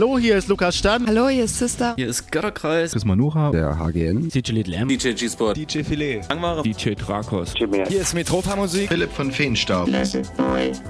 Hallo, hier ist Lukas Stern. Hallo, hier ist Sister. Hier ist Götterkreis. Chris Manucha. Der HGN. DJ Little M. DJ G-Sport. DJ Filet. Langware. DJ Drakos. Hier ist Metropa Musik. Philipp von Feenstaub.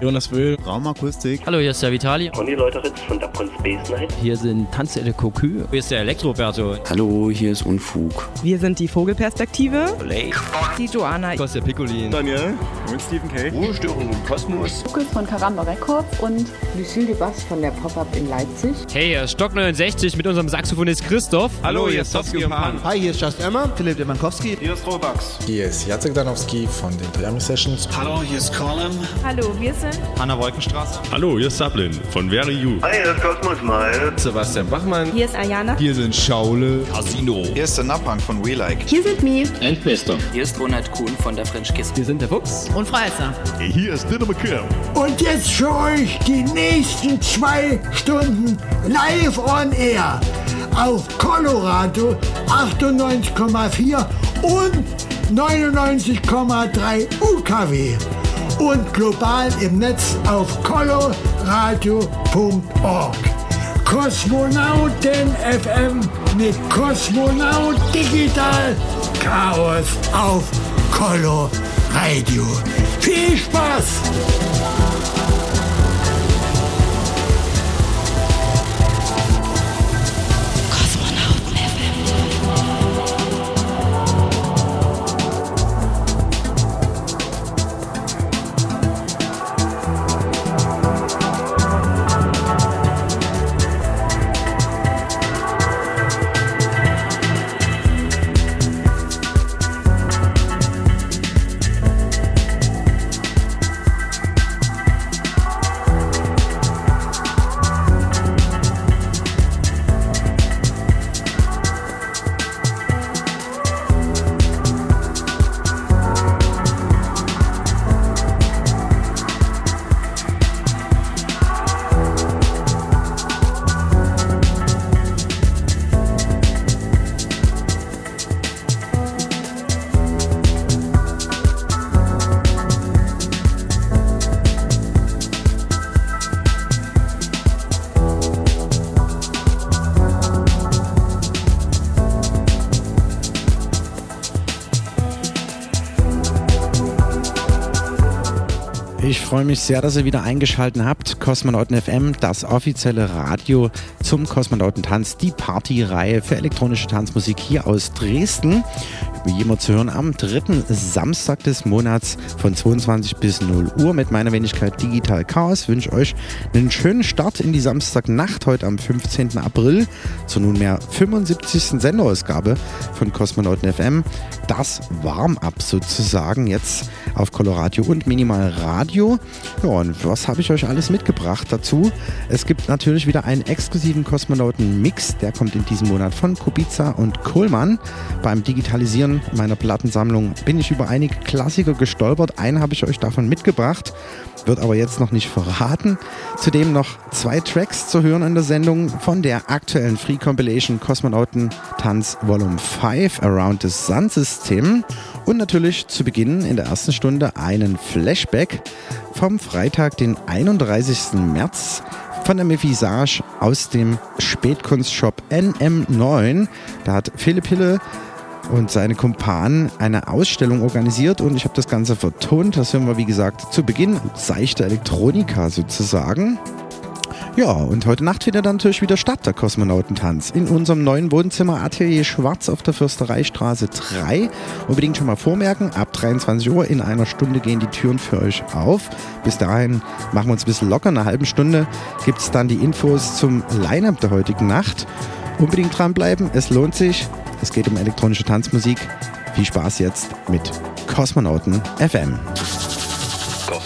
Jonas Wöhl. Raumakustik. Hallo, hier ist der Vitali. Conny Leuteritz von Dapon Space Night. Hier sind Tanzelle Kokü. Hier ist der Elektroberto. Hallo, hier ist Unfug. Wir sind die Vogelperspektive. Blake. Die Joanna. Kostja Piccolin. Daniel. Und Stephen K. Ruhestörung im Kosmos. Lukas von Karamba Records und Lucille de Bass von der Pop-Up in Leipzig. Hey, hier ist Stock 69 mit unserem Saxophonist Christoph. Hallo, hier ist Towski und Pan. Hi, hier ist Just Emma. Philipp Demankowski. Hier ist Robax. Hier ist Jacek Danowski von den Toyami Sessions. Hallo, hier ist Colin. Hallo, wir sind Hanna Wolkenstraße. Hallo, hier ist Sablin von Very You. Hi, hier ist Cosmos Mile. Sebastian Bachmann. Hier ist Ayana. Hier sind Schaule. Casino. Hier ist der Napang von We Like. hier sind Mi. Endbester. Hier ist Ronald Kuhn von der French Kiss. Wir sind der Fuchs. Und Freizer. Hier ist Dinner McKim. Und jetzt für euch die nächsten zwei Stunden live on air auf Colorado 98,4 und 99,3 UKW und global im Netz auf coloradio.org. Kosmonauten FM mit Kosmonaut Digital Chaos auf Colo Radio. Viel Spaß! Freue mich sehr, dass ihr wieder eingeschaltet habt. Kosmonauten FM, das offizielle Radio zum Kosmonautentanz, die Partyreihe für elektronische Tanzmusik hier aus Dresden. Wie immer zu hören am dritten Samstag des Monats von 22 bis 0 Uhr mit meiner Wenigkeit Digital Chaos. Ich wünsche euch einen schönen Start in die Samstagnacht heute am 15. April zur nunmehr 75. Sendeausgabe von Kosmonauten FM. Das Warm-up sozusagen jetzt auf Coloradio und Minimal Radio. Ja, und was habe ich euch alles mitgebracht dazu? Es gibt natürlich wieder einen exklusiven Kosmonauten-Mix. Der kommt in diesem Monat von Kubica und Kohlmann. Beim Digitalisieren meiner Plattensammlung bin ich über einige Klassiker gestolpert. Einen habe ich euch davon mitgebracht, wird aber jetzt noch nicht verraten. Zudem noch zwei Tracks zu hören in der Sendung von der aktuellen Free Compilation Kosmonauten Tanz Volume 5 Around the Sun System. Und natürlich zu Beginn in der ersten Stunde einen Flashback vom Freitag, den 31. März von der Mephysage aus dem Spätkunstshop NM9. Da hat Philipp Hille und seine Kumpanen eine Ausstellung organisiert und ich habe das Ganze vertont. Das hören wir, wie gesagt, zu Beginn. Seichte Elektronika sozusagen. Ja, und heute Nacht findet dann natürlich wieder statt, der Kosmonautentanz. In unserem neuen Wohnzimmer Atelier Schwarz auf der Fürstereistraße 3. Unbedingt schon mal vormerken, ab 23 Uhr in einer Stunde gehen die Türen für euch auf. Bis dahin machen wir uns ein bisschen locker. In einer halben Stunde gibt es dann die Infos zum Line-Up der heutigen Nacht. Unbedingt dranbleiben, es lohnt sich. Es geht um elektronische Tanzmusik. Viel Spaß jetzt mit Kosmonauten FM.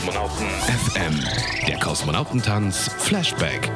Kosmonauten FM. Der Kosmonautentanz Flashback.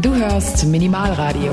Du hörst Minimalradio.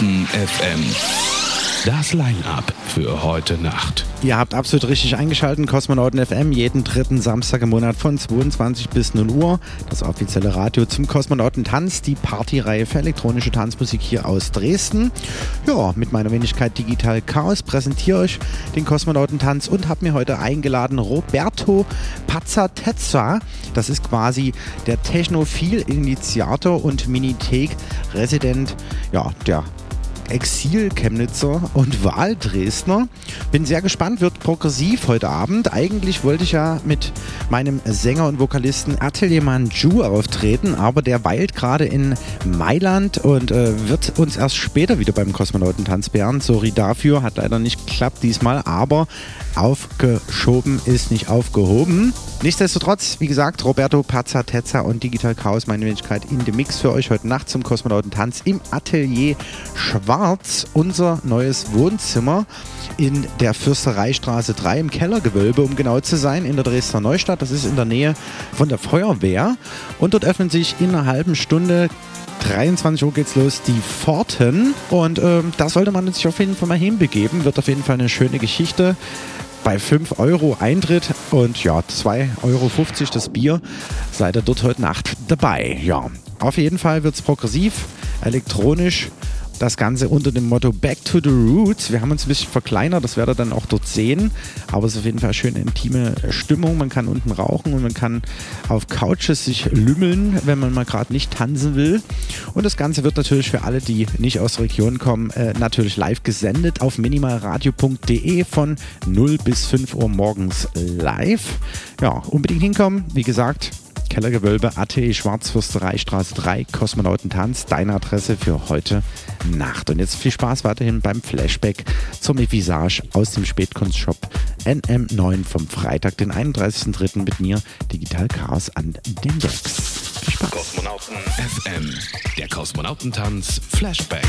Kosmonauten FM. Das Line-Up für heute Nacht. Ihr habt absolut richtig eingeschaltet, Kosmonauten FM, jeden dritten Samstag im Monat von 22 bis 0 Uhr. Das offizielle Radio zum Kosmonautentanz, die Partyreihe für elektronische Tanzmusik hier aus Dresden. Ja, mit meiner Wenigkeit Digital Chaos präsentiere euch den Kosmonautentanz und habe mir heute eingeladen Roberto Pazzatezza. Das ist quasi der Technophil-Initiator und Minitech-Resident, ja, der Exil-Chemnitzer und Wahl-Dresdner. Bin sehr gespannt, wird progressiv heute Abend. Eigentlich wollte ich ja mit meinem Sänger und Vokalisten Ateliermann Ju auftreten, aber der weilt gerade in Mailand und äh, wird uns erst später wieder beim Kosmonautentanz beehren. Sorry dafür, hat leider nicht geklappt diesmal, aber aufgeschoben ist nicht aufgehoben. Nichtsdestotrotz, wie gesagt, Roberto Pazzatezza und Digital Chaos, meine Wenigkeit in dem Mix für euch heute Nacht zum Kosmonautentanz im Atelier Schwarz, unser neues Wohnzimmer in der Fürstereistraße 3 im Kellergewölbe, um genau zu sein, in der Dresdner Neustadt. Das ist in der Nähe von der Feuerwehr und dort öffnen sich in einer halben Stunde 23 Uhr geht's los, die Pforten. Und ähm, da sollte man sich auf jeden Fall mal hinbegeben. Wird auf jeden Fall eine schöne Geschichte. Bei 5 Euro Eintritt und ja, 2,50 Euro das Bier, seid ihr dort heute Nacht dabei. Ja, auf jeden Fall wird's progressiv, elektronisch das Ganze unter dem Motto Back to the Roots. Wir haben uns ein bisschen verkleinert, das werdet ihr dann auch dort sehen. Aber es ist auf jeden Fall eine schöne intime Stimmung. Man kann unten rauchen und man kann auf Couches sich lümmeln, wenn man mal gerade nicht tanzen will. Und das Ganze wird natürlich für alle, die nicht aus der Region kommen, äh, natürlich live gesendet auf minimalradio.de von 0 bis 5 Uhr morgens live. Ja, unbedingt hinkommen. Wie gesagt, Kellergewölbe, AT, Schwarzfürstereistraße 3, Kosmonautentanz, deine Adresse für heute Nacht. Und jetzt viel Spaß weiterhin beim Flashback zum Visage aus dem Spätkunstshop NM9 vom Freitag, den 31.03. mit mir, Digital Chaos an den Decks. Viel Spaß. Kosmonauten FM, der Kosmonautentanz Flashback.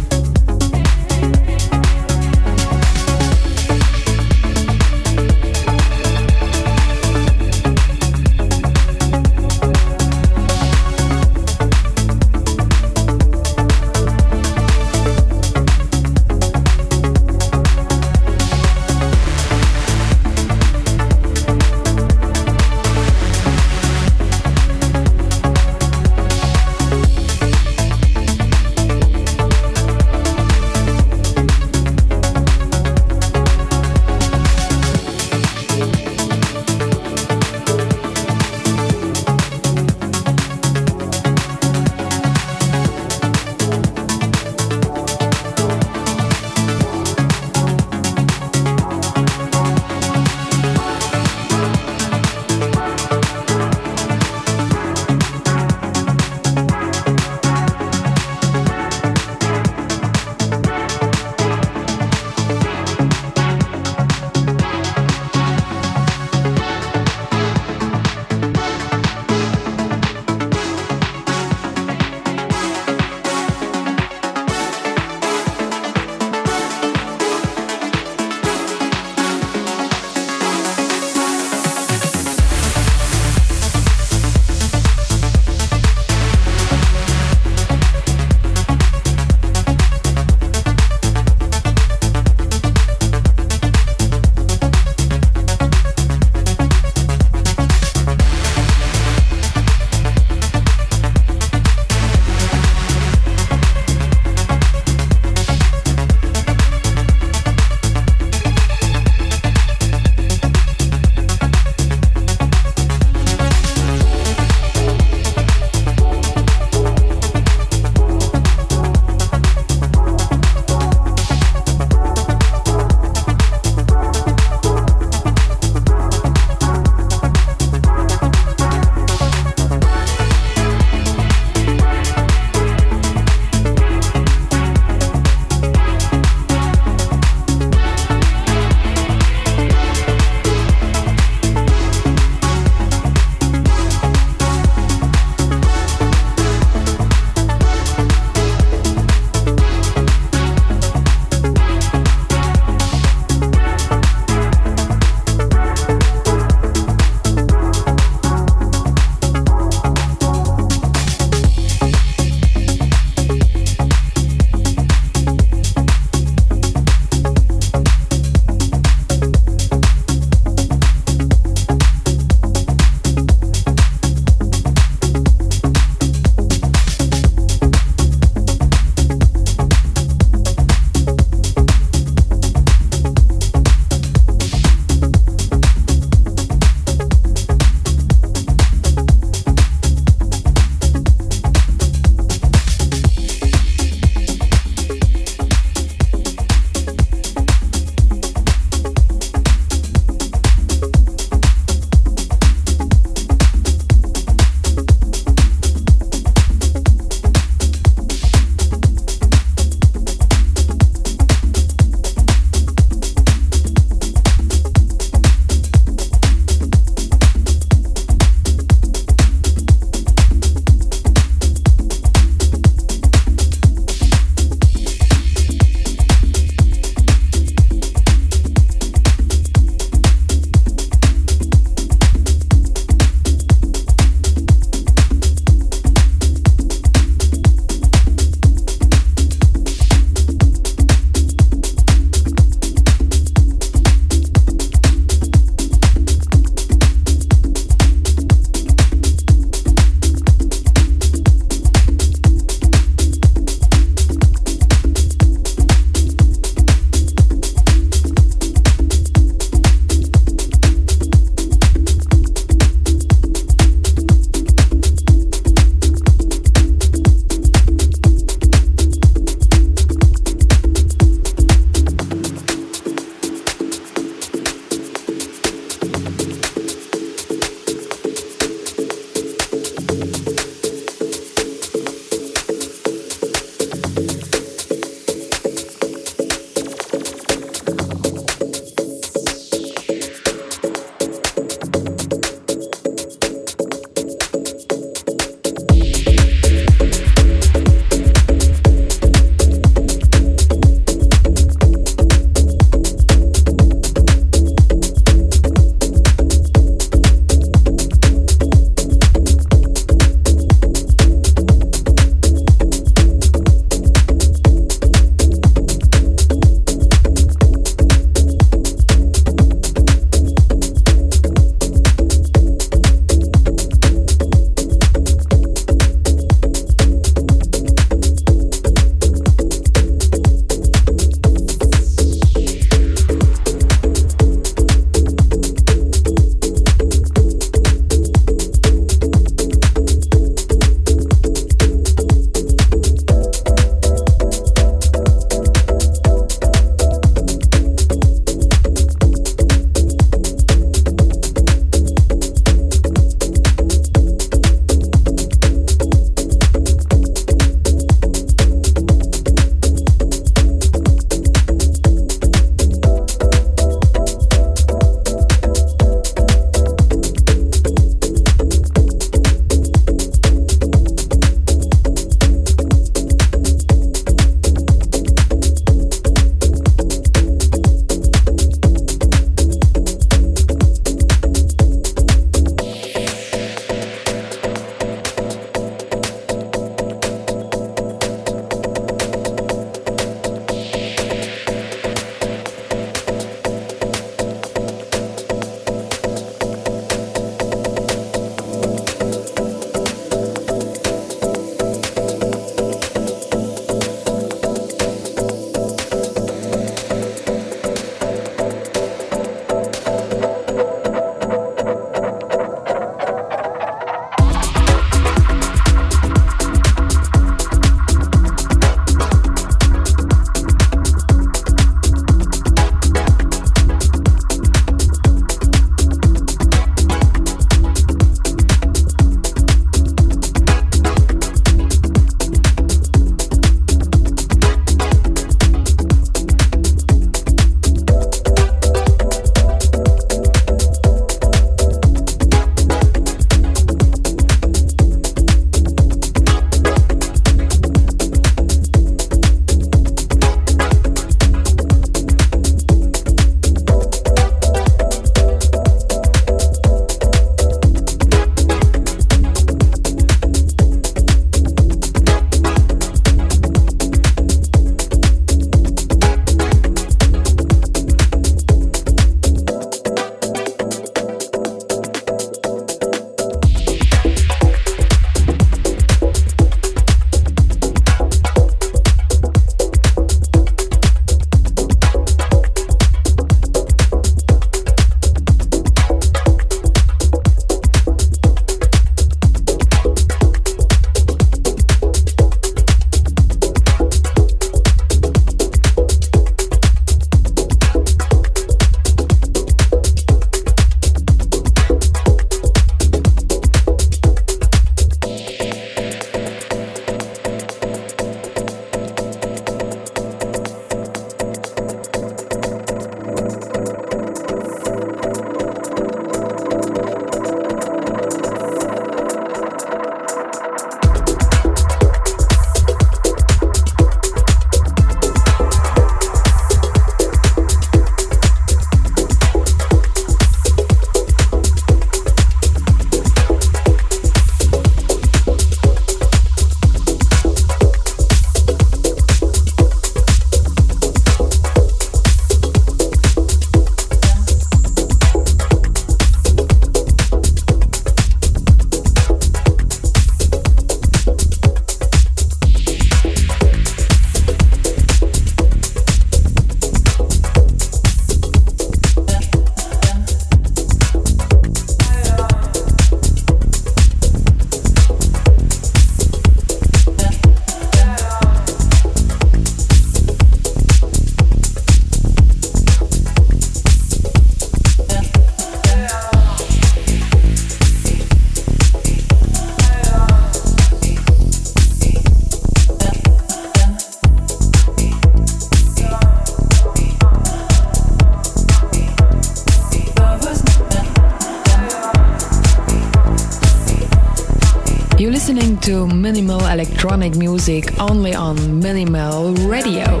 You're listening to minimal electronic music only on Minimal Radio.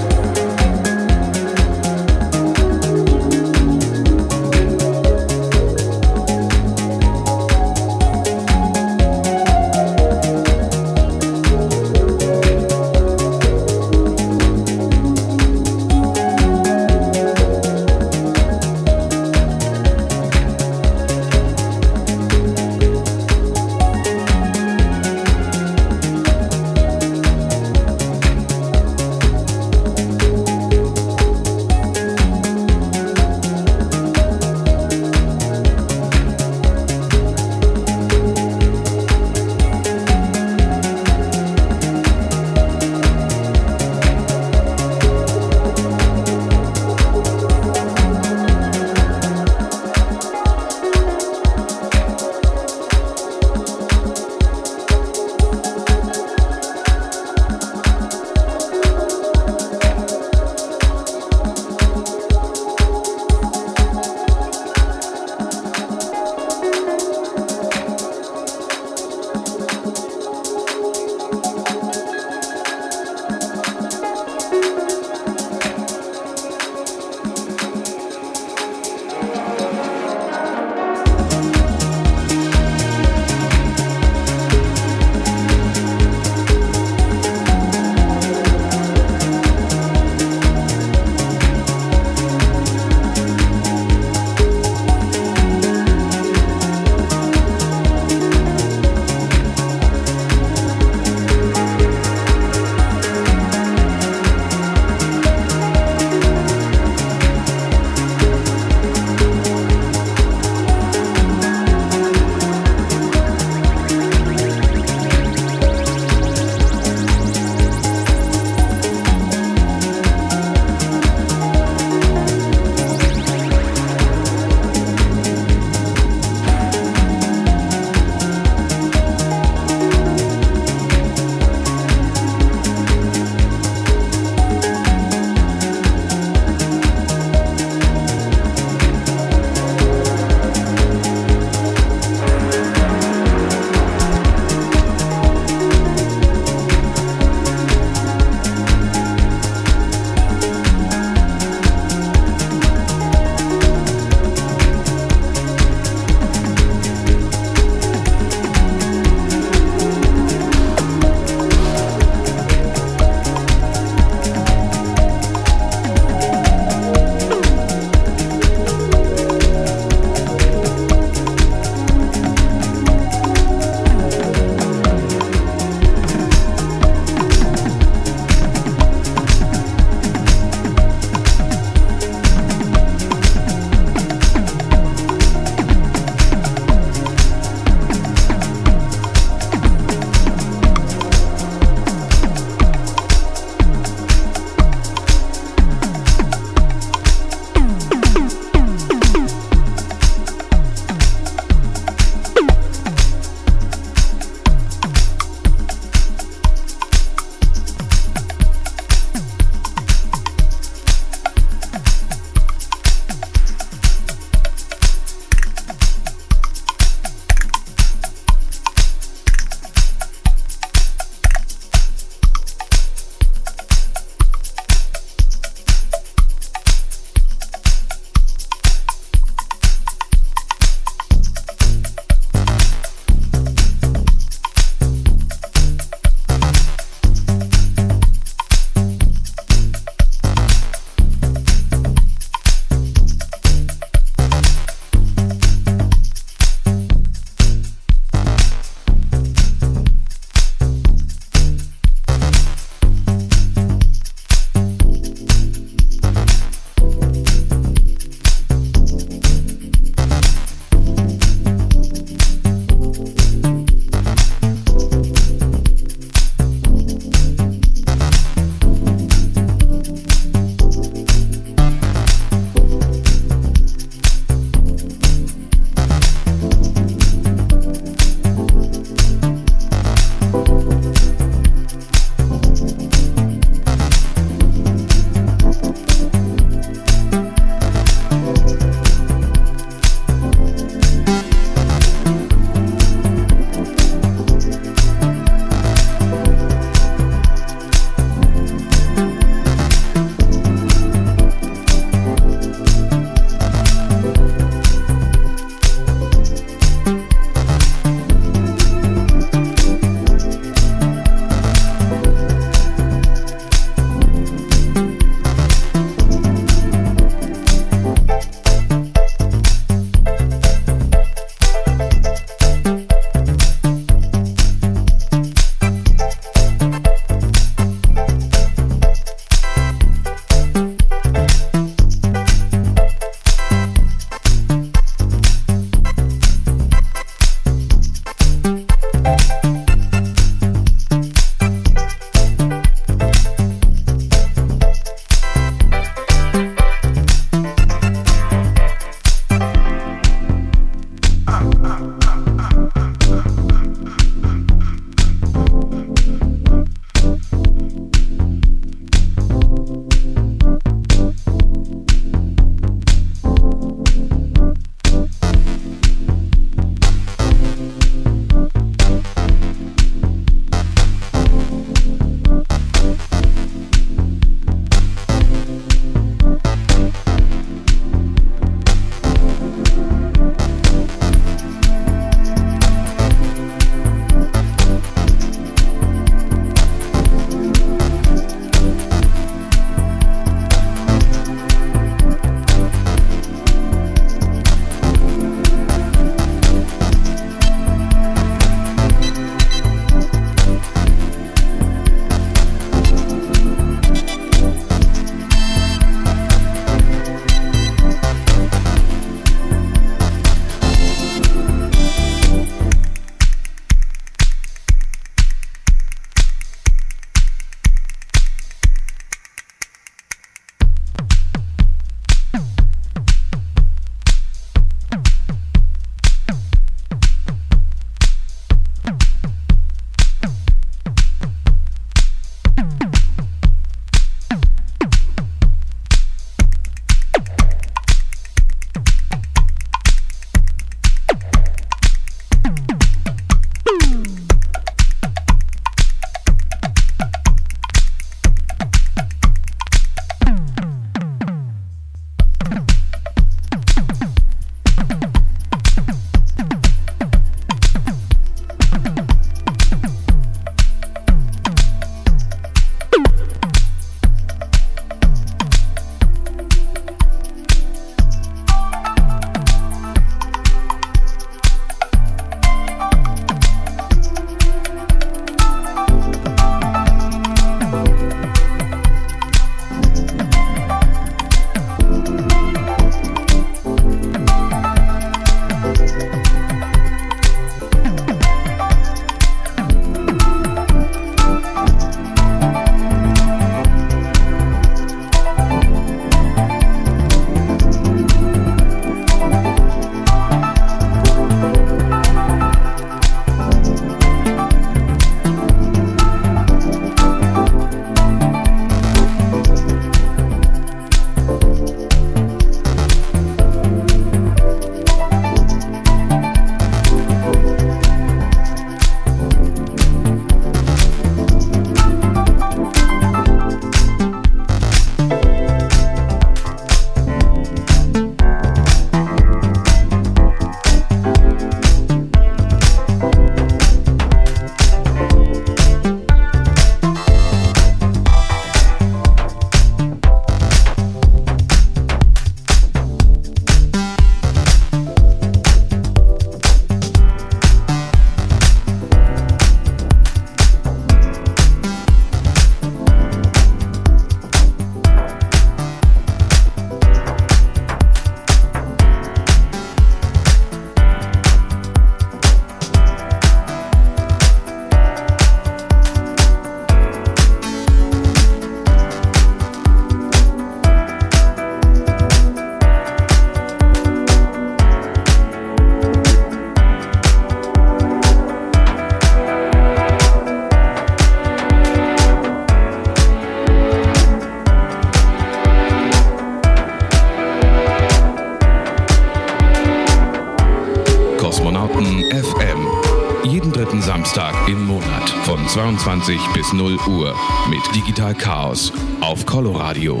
Kosmonauten FM. Jeden dritten Samstag im Monat von 22 bis 0 Uhr mit Digital Chaos auf Coloradio.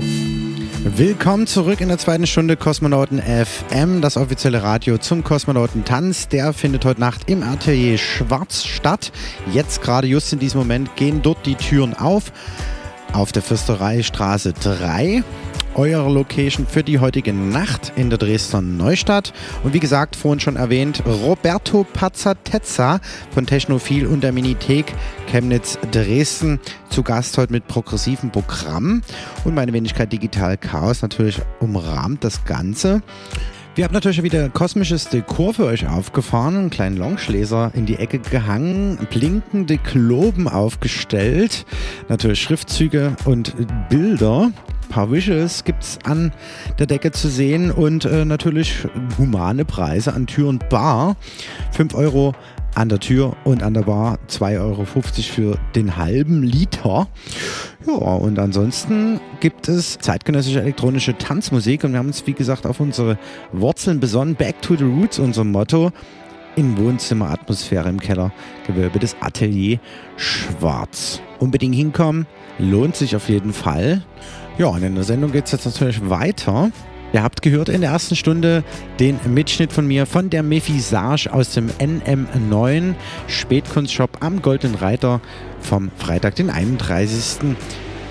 Willkommen zurück in der zweiten Stunde Kosmonauten FM, das offizielle Radio zum Kosmonautentanz. Der findet heute Nacht im Atelier Schwarz statt. Jetzt gerade just in diesem Moment gehen dort die Türen auf. Auf der Fürstereistraße 3 eurer Location für die heutige Nacht in der Dresdner Neustadt. Und wie gesagt, vorhin schon erwähnt, Roberto Pazzatezza von Technophil und der Minithek Chemnitz Dresden zu Gast heute mit progressivem Programm. Und meine Wenigkeit Digital Chaos natürlich umrahmt das Ganze. Wir haben natürlich wieder kosmisches Dekor für euch aufgefahren, einen kleinen Longschläser in die Ecke gehangen, blinkende Globen aufgestellt, natürlich Schriftzüge und Bilder. Paar Visuals gibt es an der Decke zu sehen und äh, natürlich humane Preise an Tür und Bar. 5 Euro an der Tür und an der Bar 2,50 Euro für den halben Liter. Ja, und ansonsten gibt es zeitgenössische elektronische Tanzmusik und wir haben uns, wie gesagt, auf unsere Wurzeln besonnen. Back to the Roots, unser Motto. In Wohnzimmeratmosphäre im Keller, Gewölbe des Atelier Schwarz. Unbedingt hinkommen, lohnt sich auf jeden Fall. Ja, und in der Sendung geht es jetzt natürlich weiter. Ihr habt gehört in der ersten Stunde den Mitschnitt von mir von der Mephysage aus dem NM9 Spätkunstshop am Goldenen Reiter vom Freitag, den 31.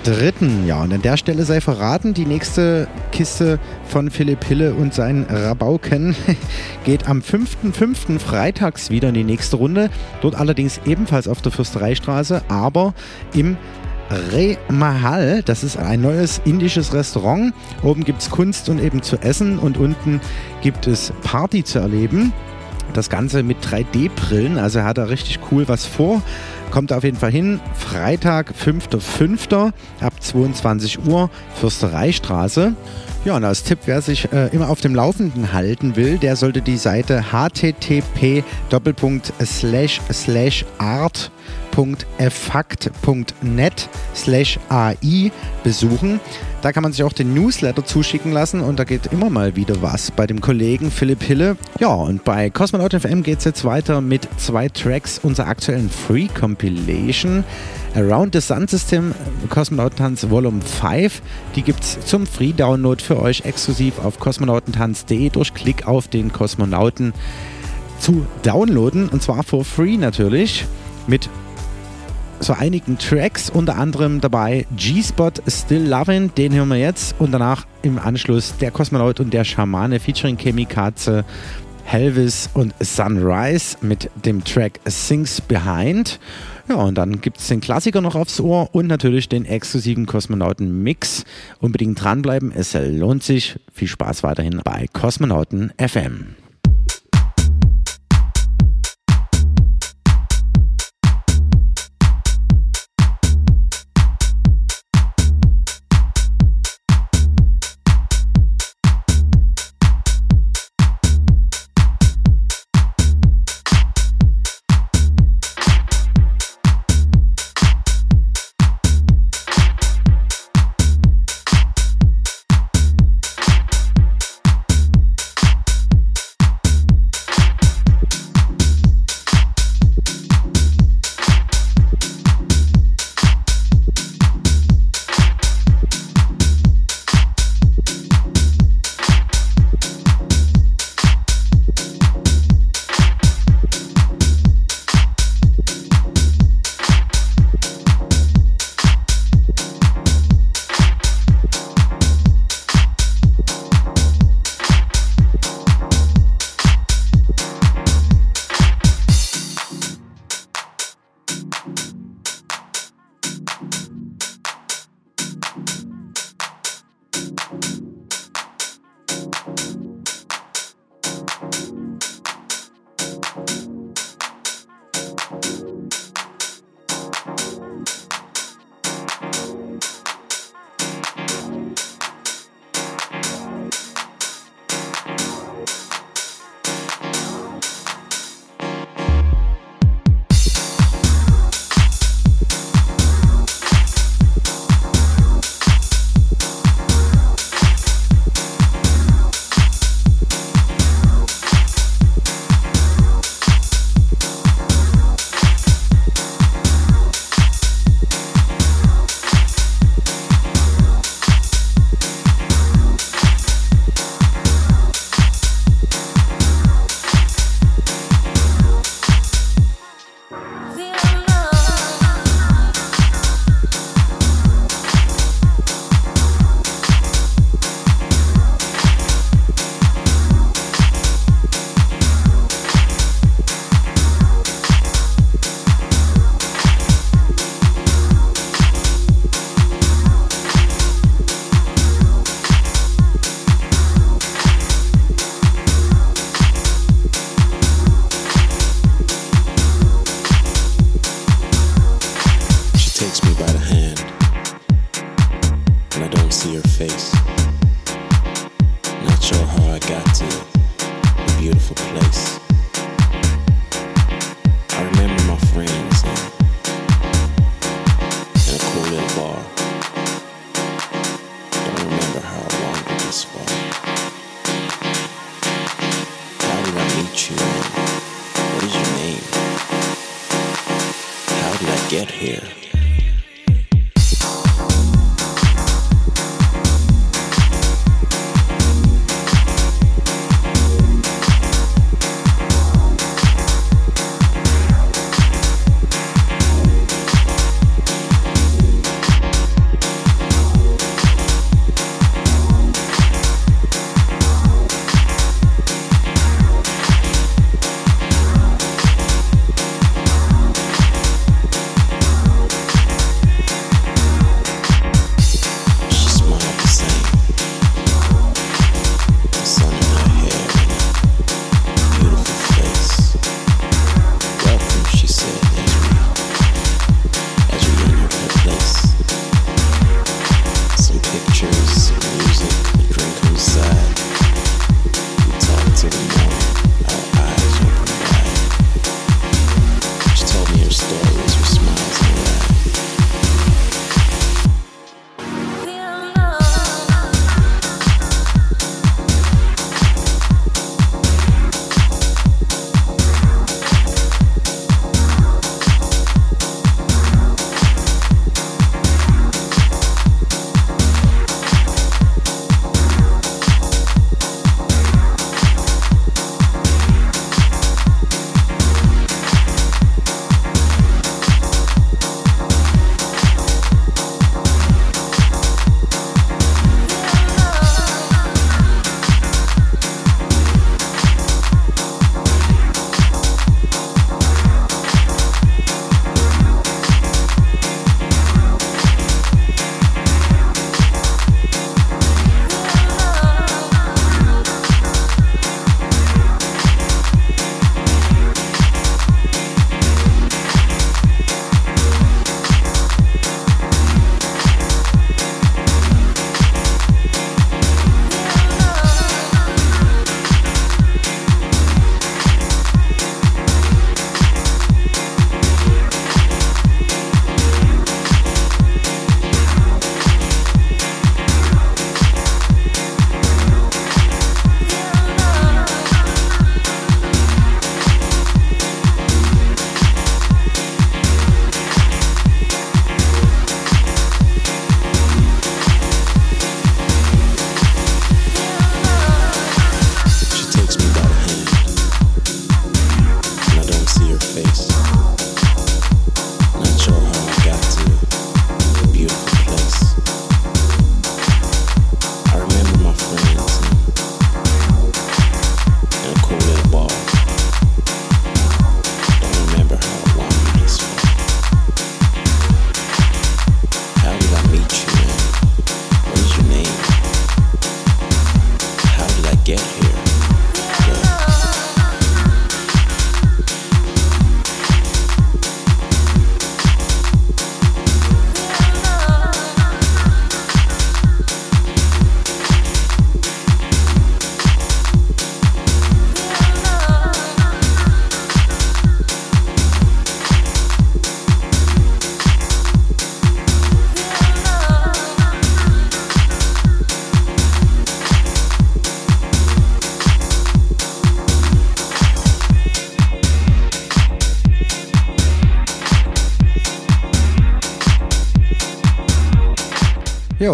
Dritten. Ja, und an der Stelle sei verraten, die nächste Kiste von Philipp Hille und seinen Rabauken geht am 5.5. freitags wieder in die nächste Runde. Dort allerdings ebenfalls auf der Fürstereistraße, aber im Re Mahal. Das ist ein neues indisches Restaurant. Oben gibt es Kunst und eben zu essen und unten gibt es Party zu erleben. Das Ganze mit 3D-Brillen, also er hat da richtig cool was vor. Kommt auf jeden Fall hin. Freitag, 5.5. ab 22 Uhr, Fürstereistraße. Ja, und als Tipp, wer sich äh, immer auf dem Laufenden halten will, der sollte die Seite http art www.effakt.net slash AI besuchen. Da kann man sich auch den Newsletter zuschicken lassen und da geht immer mal wieder was bei dem Kollegen Philipp Hille. Ja, und bei Cosmonaut FM geht es jetzt weiter mit zwei Tracks unserer aktuellen Free Compilation. Around the Sun System Kosmonautentanz Volume 5. Die gibt es zum Free Download für euch exklusiv auf kosmonautentanz.de durch Klick auf den Kosmonauten zu downloaden und zwar for free natürlich mit zu einigen Tracks, unter anderem dabei G-Spot Still Lovin', den hören wir jetzt und danach im Anschluss der Kosmonaut und der Schamane featuring Chemikaze, Helvis und Sunrise mit dem Track Sings Behind. Ja, und dann gibt es den Klassiker noch aufs Ohr und natürlich den exklusiven Kosmonauten-Mix. Unbedingt dranbleiben, es lohnt sich. Viel Spaß weiterhin bei Kosmonauten FM.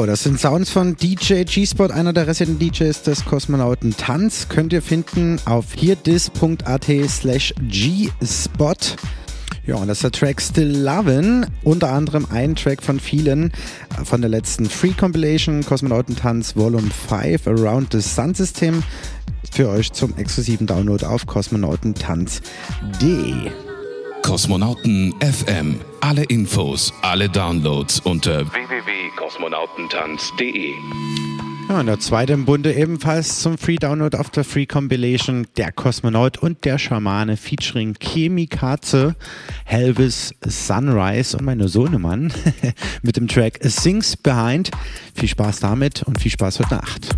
Das sind Sounds von DJ G-Spot, einer der Resident DJs des Kosmonauten Tanz. Könnt ihr finden auf hierdis.at slash G-Spot. Ja, und das ist der Track Still Lovin', unter anderem ein Track von vielen von der letzten Free Compilation Kosmonauten Tanz Volume 5 Around the Sun System für euch zum exklusiven Download auf kosmonautentanz.de. Kosmonauten FM. Alle Infos, alle Downloads unter www.kosmonautentanz.de. Ja, und der zweite im Bunde ebenfalls zum Free Download auf der Free Compilation Der Kosmonaut und der Schamane featuring Chemikaze, Helvis Sunrise und meine Sohnemann mit dem Track Sings Behind. Viel Spaß damit und viel Spaß heute Nacht.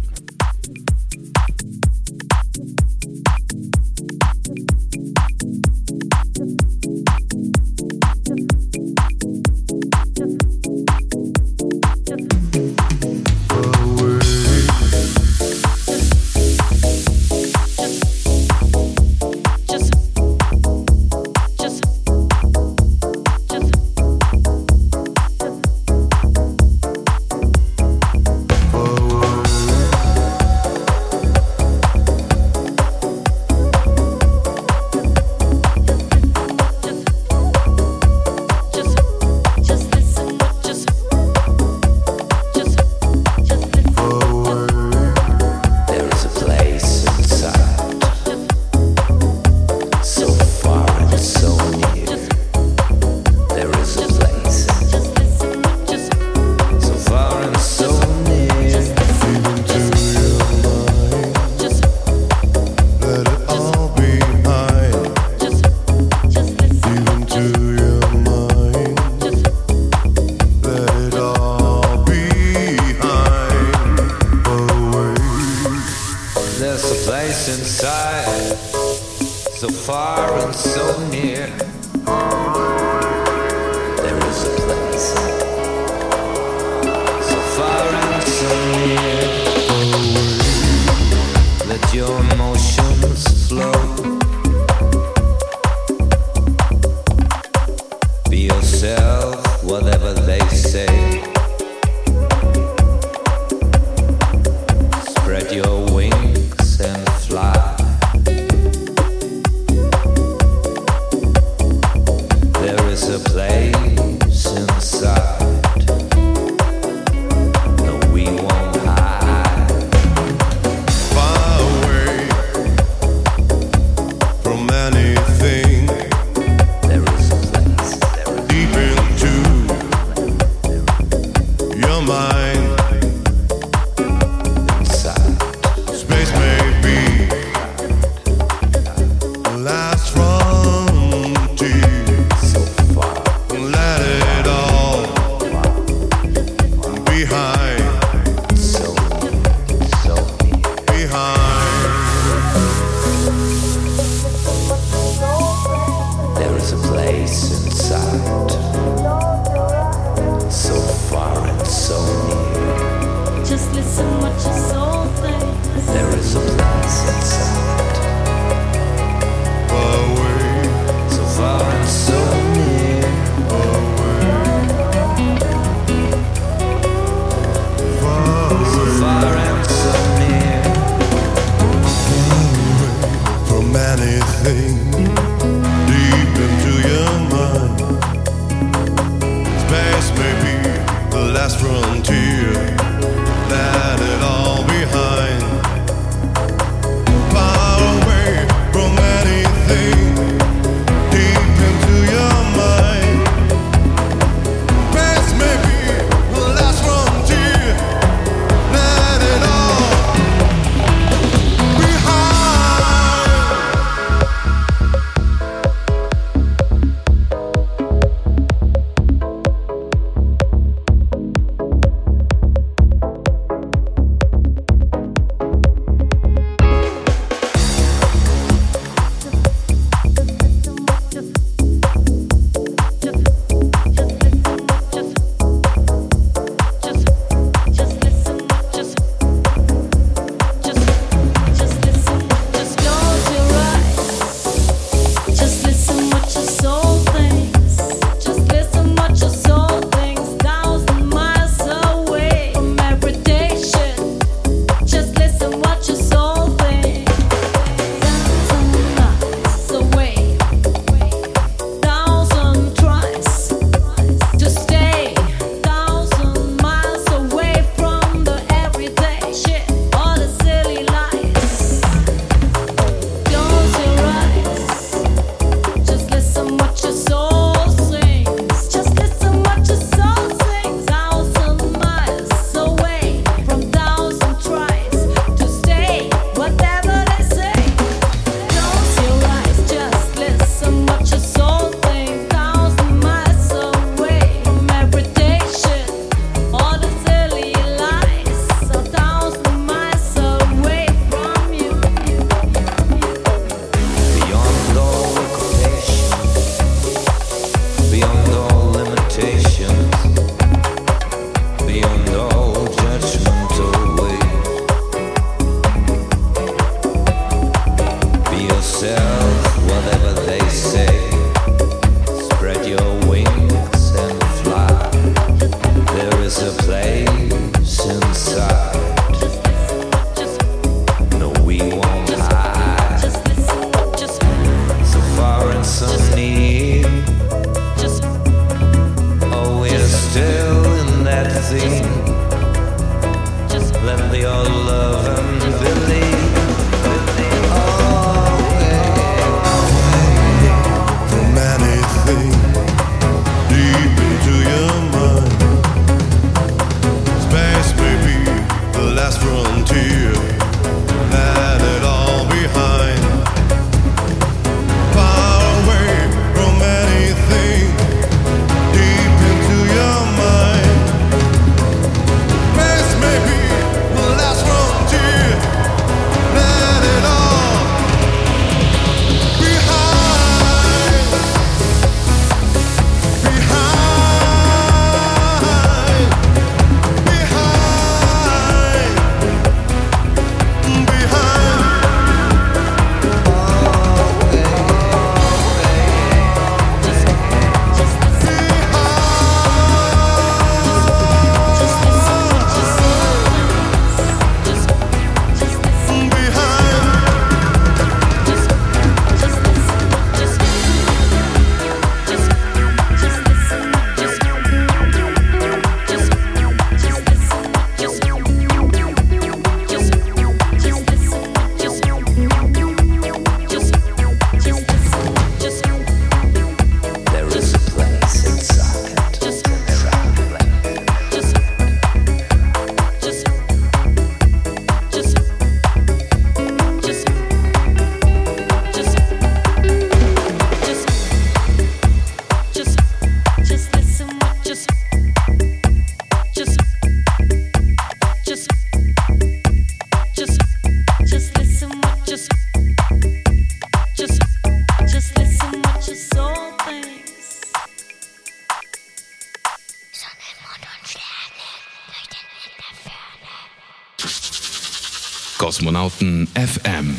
Kosmonauten FM.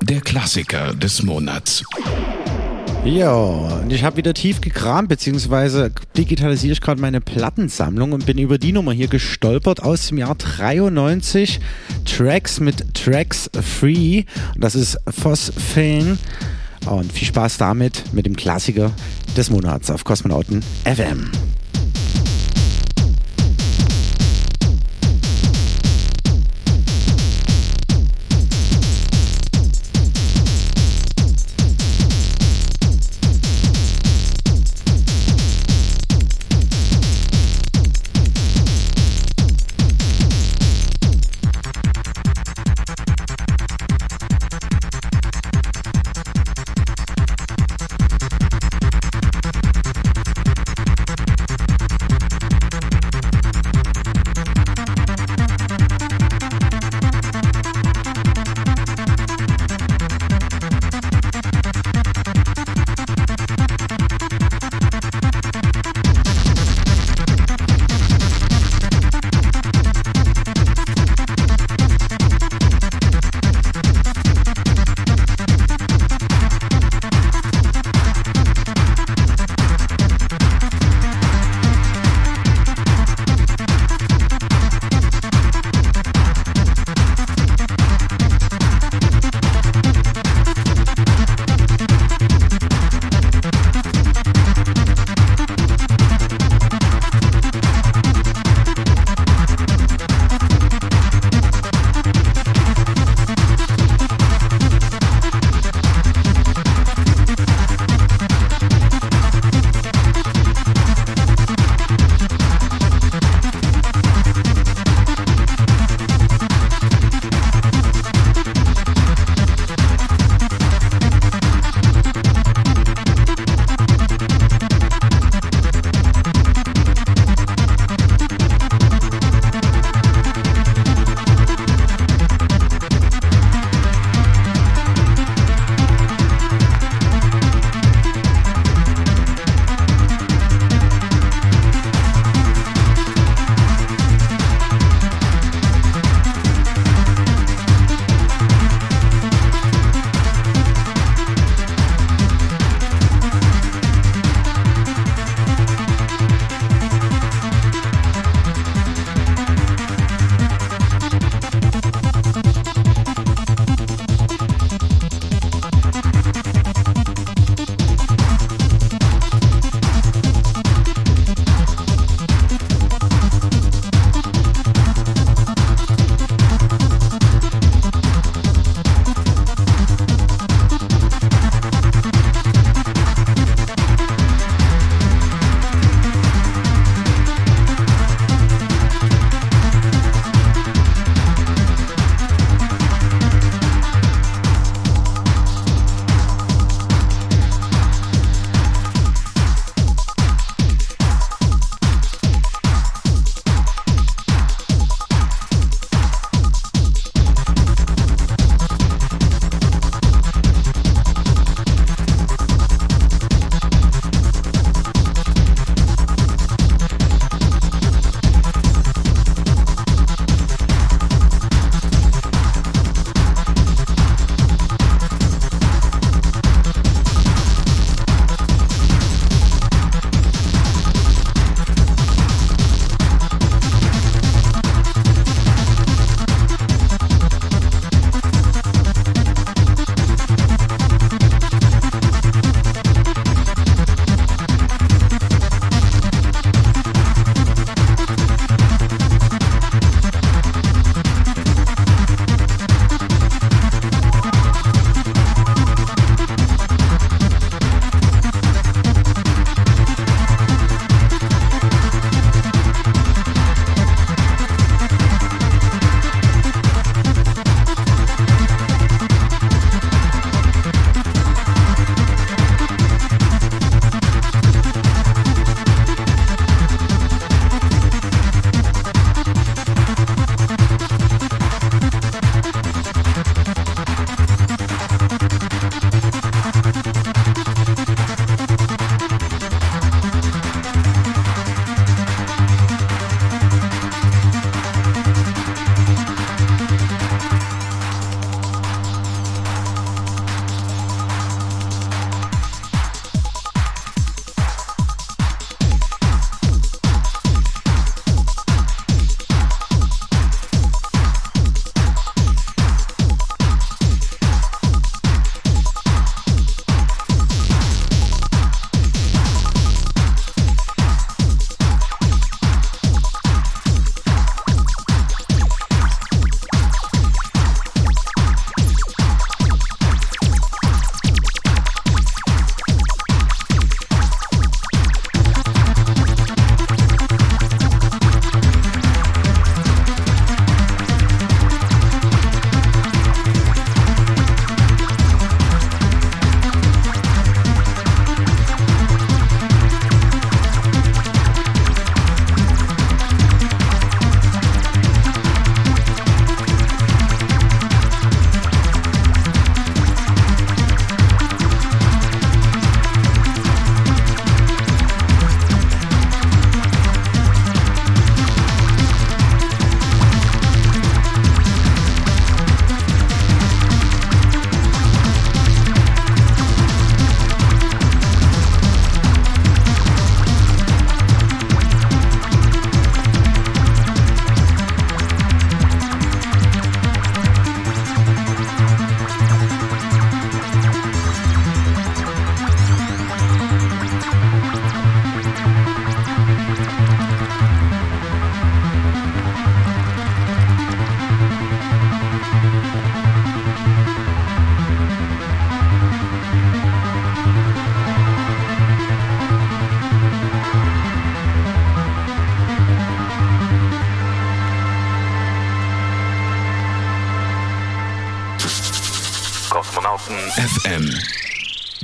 Der Klassiker des Monats. Ja, und ich habe wieder tief gekramt, beziehungsweise digitalisiere ich gerade meine Plattensammlung und bin über die Nummer hier gestolpert aus dem Jahr 93. Tracks mit Tracks Free. Und das ist Phosphane. Und viel Spaß damit mit dem Klassiker des Monats auf Kosmonauten FM.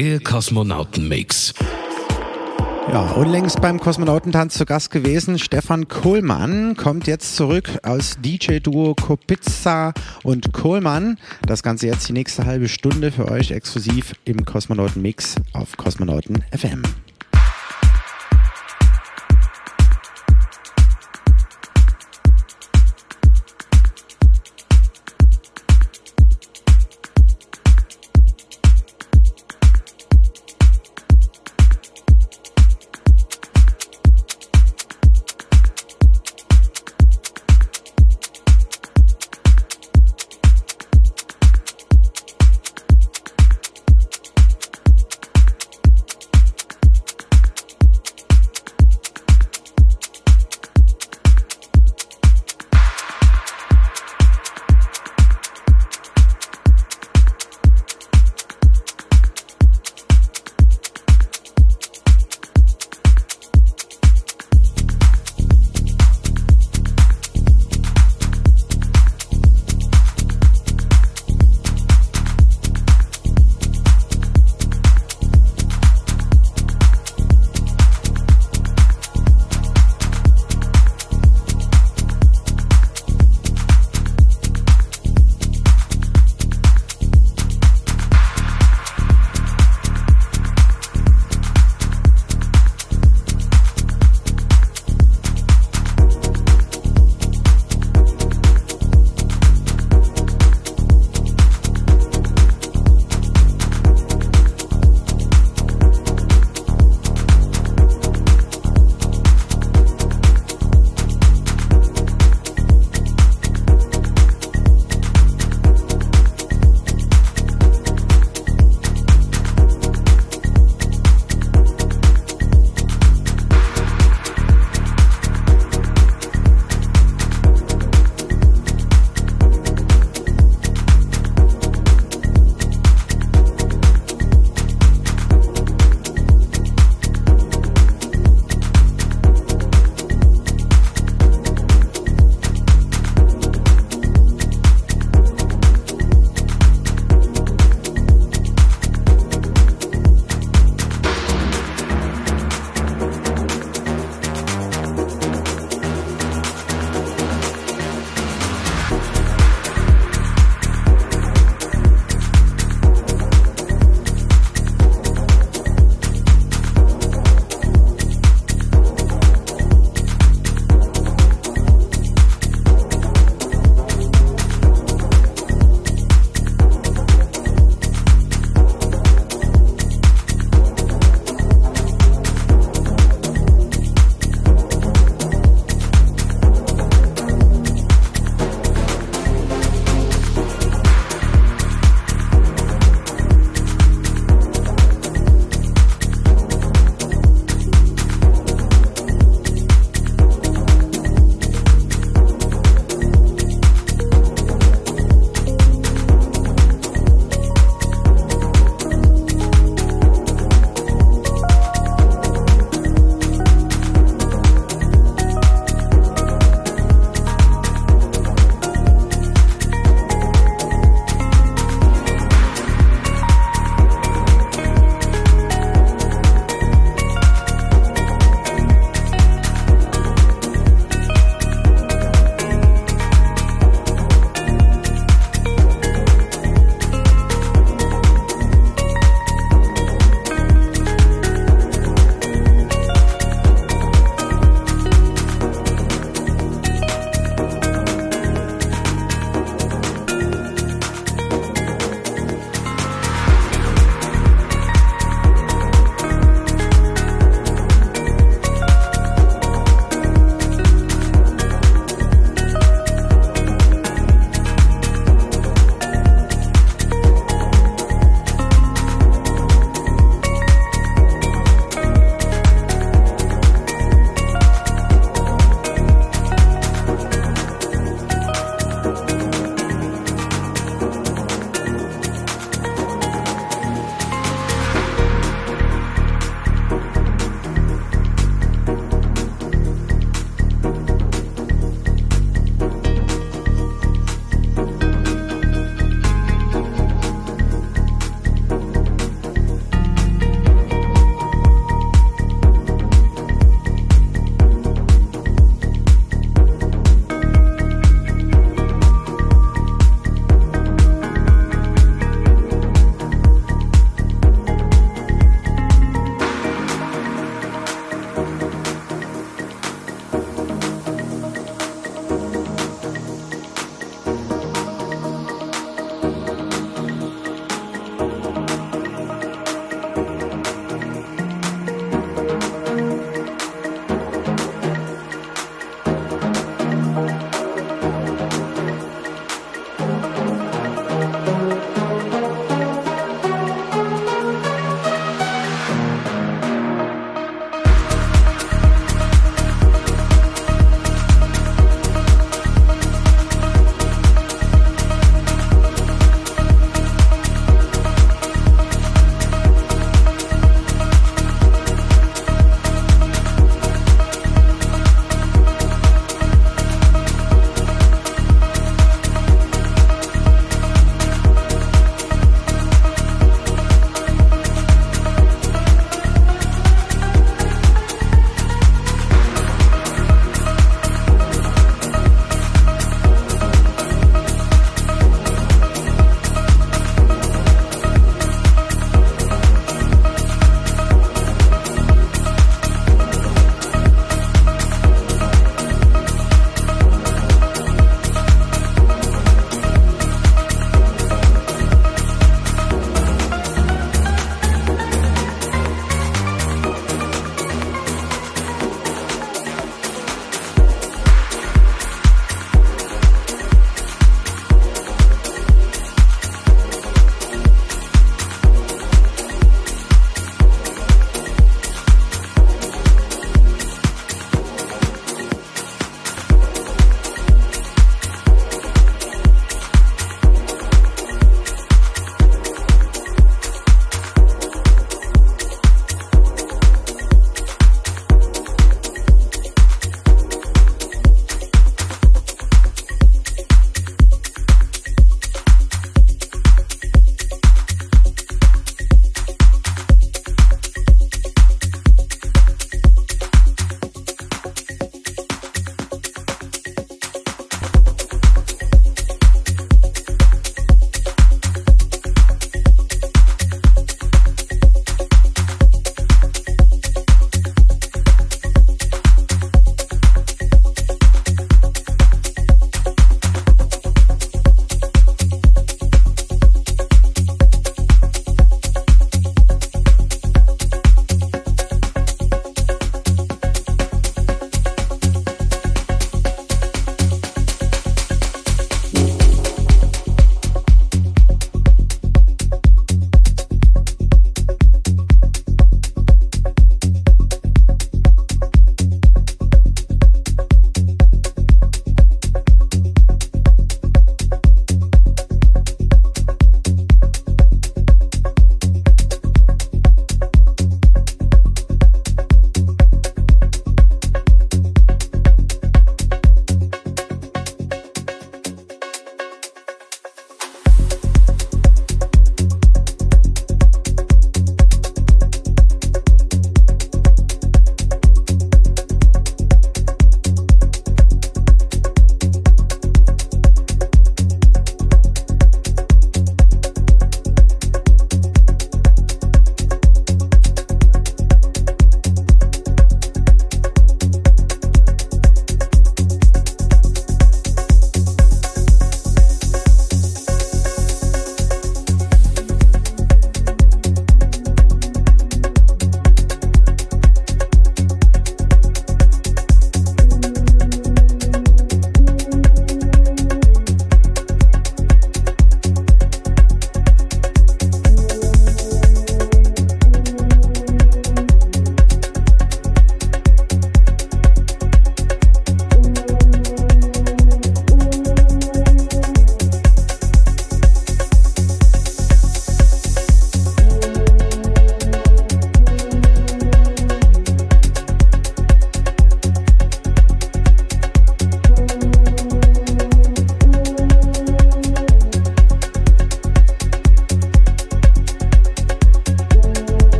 Der Kosmonauten-Mix. Ja, unlängst beim Kosmonautentanz zu Gast gewesen. Stefan Kohlmann kommt jetzt zurück aus DJ-Duo Kopizza und Kohlmann. Das Ganze jetzt die nächste halbe Stunde für euch exklusiv im Kosmonauten-Mix auf Kosmonauten FM.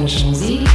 Elektronische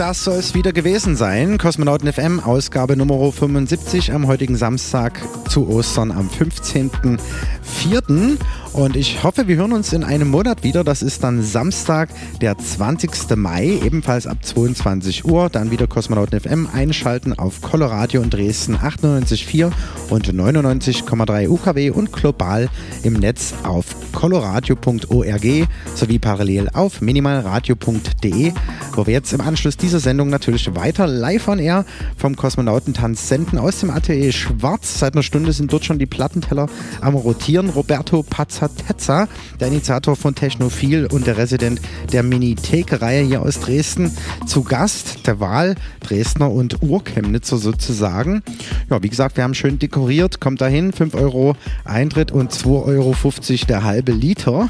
das soll es wieder gewesen sein. Kosmonauten FM, Ausgabe Nummer 75 am heutigen Samstag zu Ostern am 15.04. Und ich hoffe, wir hören uns in einem Monat wieder. Das ist dann Samstag, der 20. Mai, ebenfalls ab 22 Uhr. Dann wieder Kosmonauten FM einschalten auf Coloradio in Dresden 98,4 und 99,3 UKW und global im Netz auf coloradio.org sowie parallel auf minimalradio.de, wo wir jetzt im Anschluss dieser Sendung natürlich weiter live on air vom Kosmonautentanz senden aus dem Atelier Schwarz. Seit einer Stunde sind dort schon die Plattenteller am Rotieren. Roberto Pazzatezza, der Initiator von Technophil und der Resident der Minithek-Reihe hier aus Dresden, zu Gast, der Wahl Dresdner und Urchemnitzer sozusagen. Ja, wie gesagt, wir haben schön dekoriert. Kommt dahin, 5 Euro Eintritt und 2,50 Euro der halbe Liter.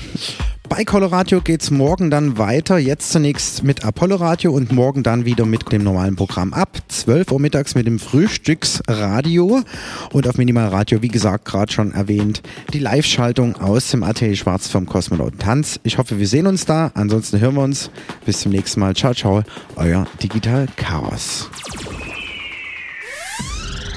Bei Coloradio geht's morgen dann weiter. Jetzt zunächst mit Apollo Radio und morgen dann wieder mit dem normalen Programm ab. 12 Uhr mittags mit dem Frühstücksradio und auf Minimalradio, wie gesagt, gerade schon erwähnt, die Live-Schaltung aus dem Atelier Schwarz vom Kosmonauten Tanz. Ich hoffe, wir sehen uns da. Ansonsten hören wir uns. Bis zum nächsten Mal. Ciao, ciao. Euer Digital Chaos.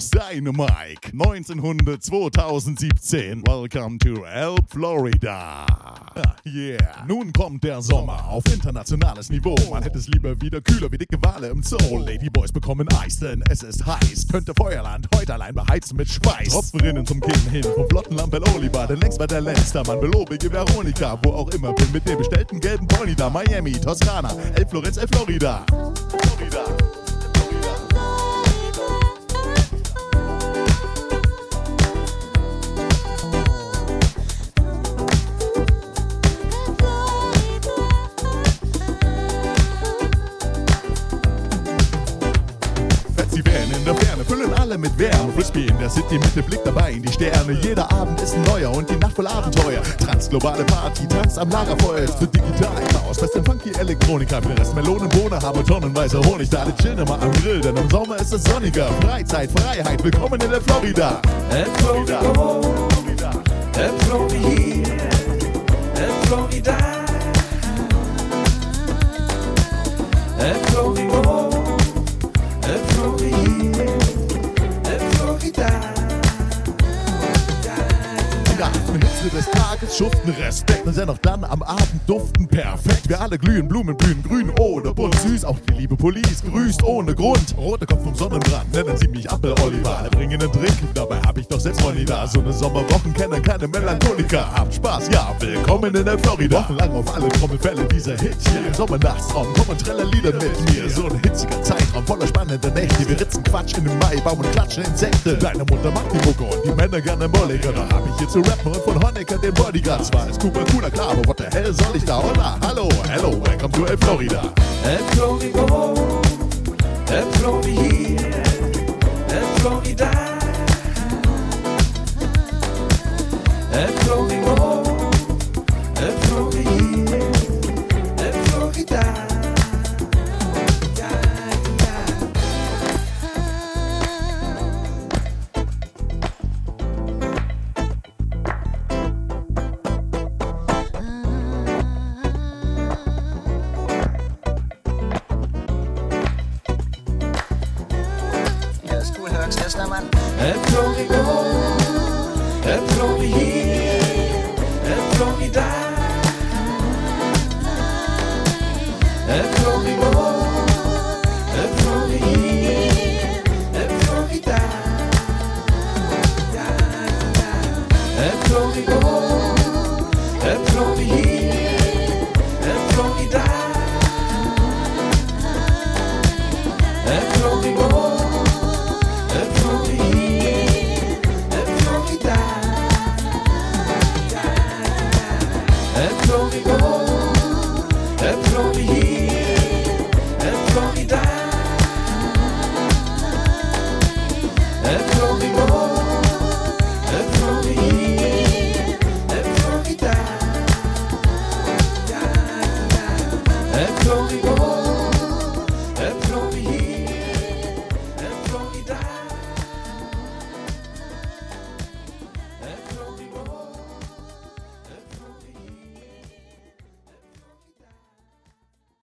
Chaos Dynamike 1900 2017. Welcome to El Florida. Ah, Yeah, nun kommt der Sommer auf internationales Niveau. Man hätte es lieber wieder kühler wie dicke Wale im Zoo. Ladyboys bekommen Eis, denn es ist heiß. Könnte Feuerland heute allein beheizen mit Schweiß. Tropfen rinnen zum Kinn hin vom flotten Lampel Oliver. Denn längst war der Lenstermann, belobige Veronika. Wo auch immer, bin mit dem bestellten gelben Pony da. Miami, Toskana, El Florenz, El Florida. Florida. Alle mit Wärme. Frisbee in der City mit dem Blick dabei in die Sterne. Jeder Abend ist ein neuer und die Nacht voll Abenteuer. Transglobale Party, Tanz am Lagerfeuer. Für digital Chaos, fest in funky Elektronika. Für Rest Melonen, Bohne, haben tonnenweise Honig. Da alle chillen immer am Grill, denn im Sommer ist es sonniger. Freizeit, Freiheit, willkommen in der Florida. El Florida, El Florida, El Florida, El Florida, Hitze des Tages schuften Respekt und dennoch dann am Abend duften perfekt. Wir alle glühen, Blumen blühen, grün oder bunt, süß. Auch die liebe Police grüßt ohne Grund. Roter Kopf vom Sonnenbrand, nennen sie mich Apfel Oliver. Bringen einen Drink, dabei hab ich doch selbst Money da. So eine Sommerwochen kennen keine Melancholiker. Habt Spaß, ja, willkommen in der Florida. Wochenlang auf alle Trommelfälle dieser Hit hier. Im Sommernachtsraum kommen Trellerlieder mit mir. So ein hitziger Zeitraum voller spannender Nächte. Wir ritzen Quatsch in den Maibaum und klatschen Insekten. Deine Mutter macht die Mucke und die Männer gerne Molliger. Da hab ich hier zu rappen und von Honecker den Bodyguard. Zwar ist Cooper cooler, klar, aber what the hell soll ich da? Hola, hallo, hello, welcome to El Florida. El Florida, El Florida, El Florida, El Florida, El Florida,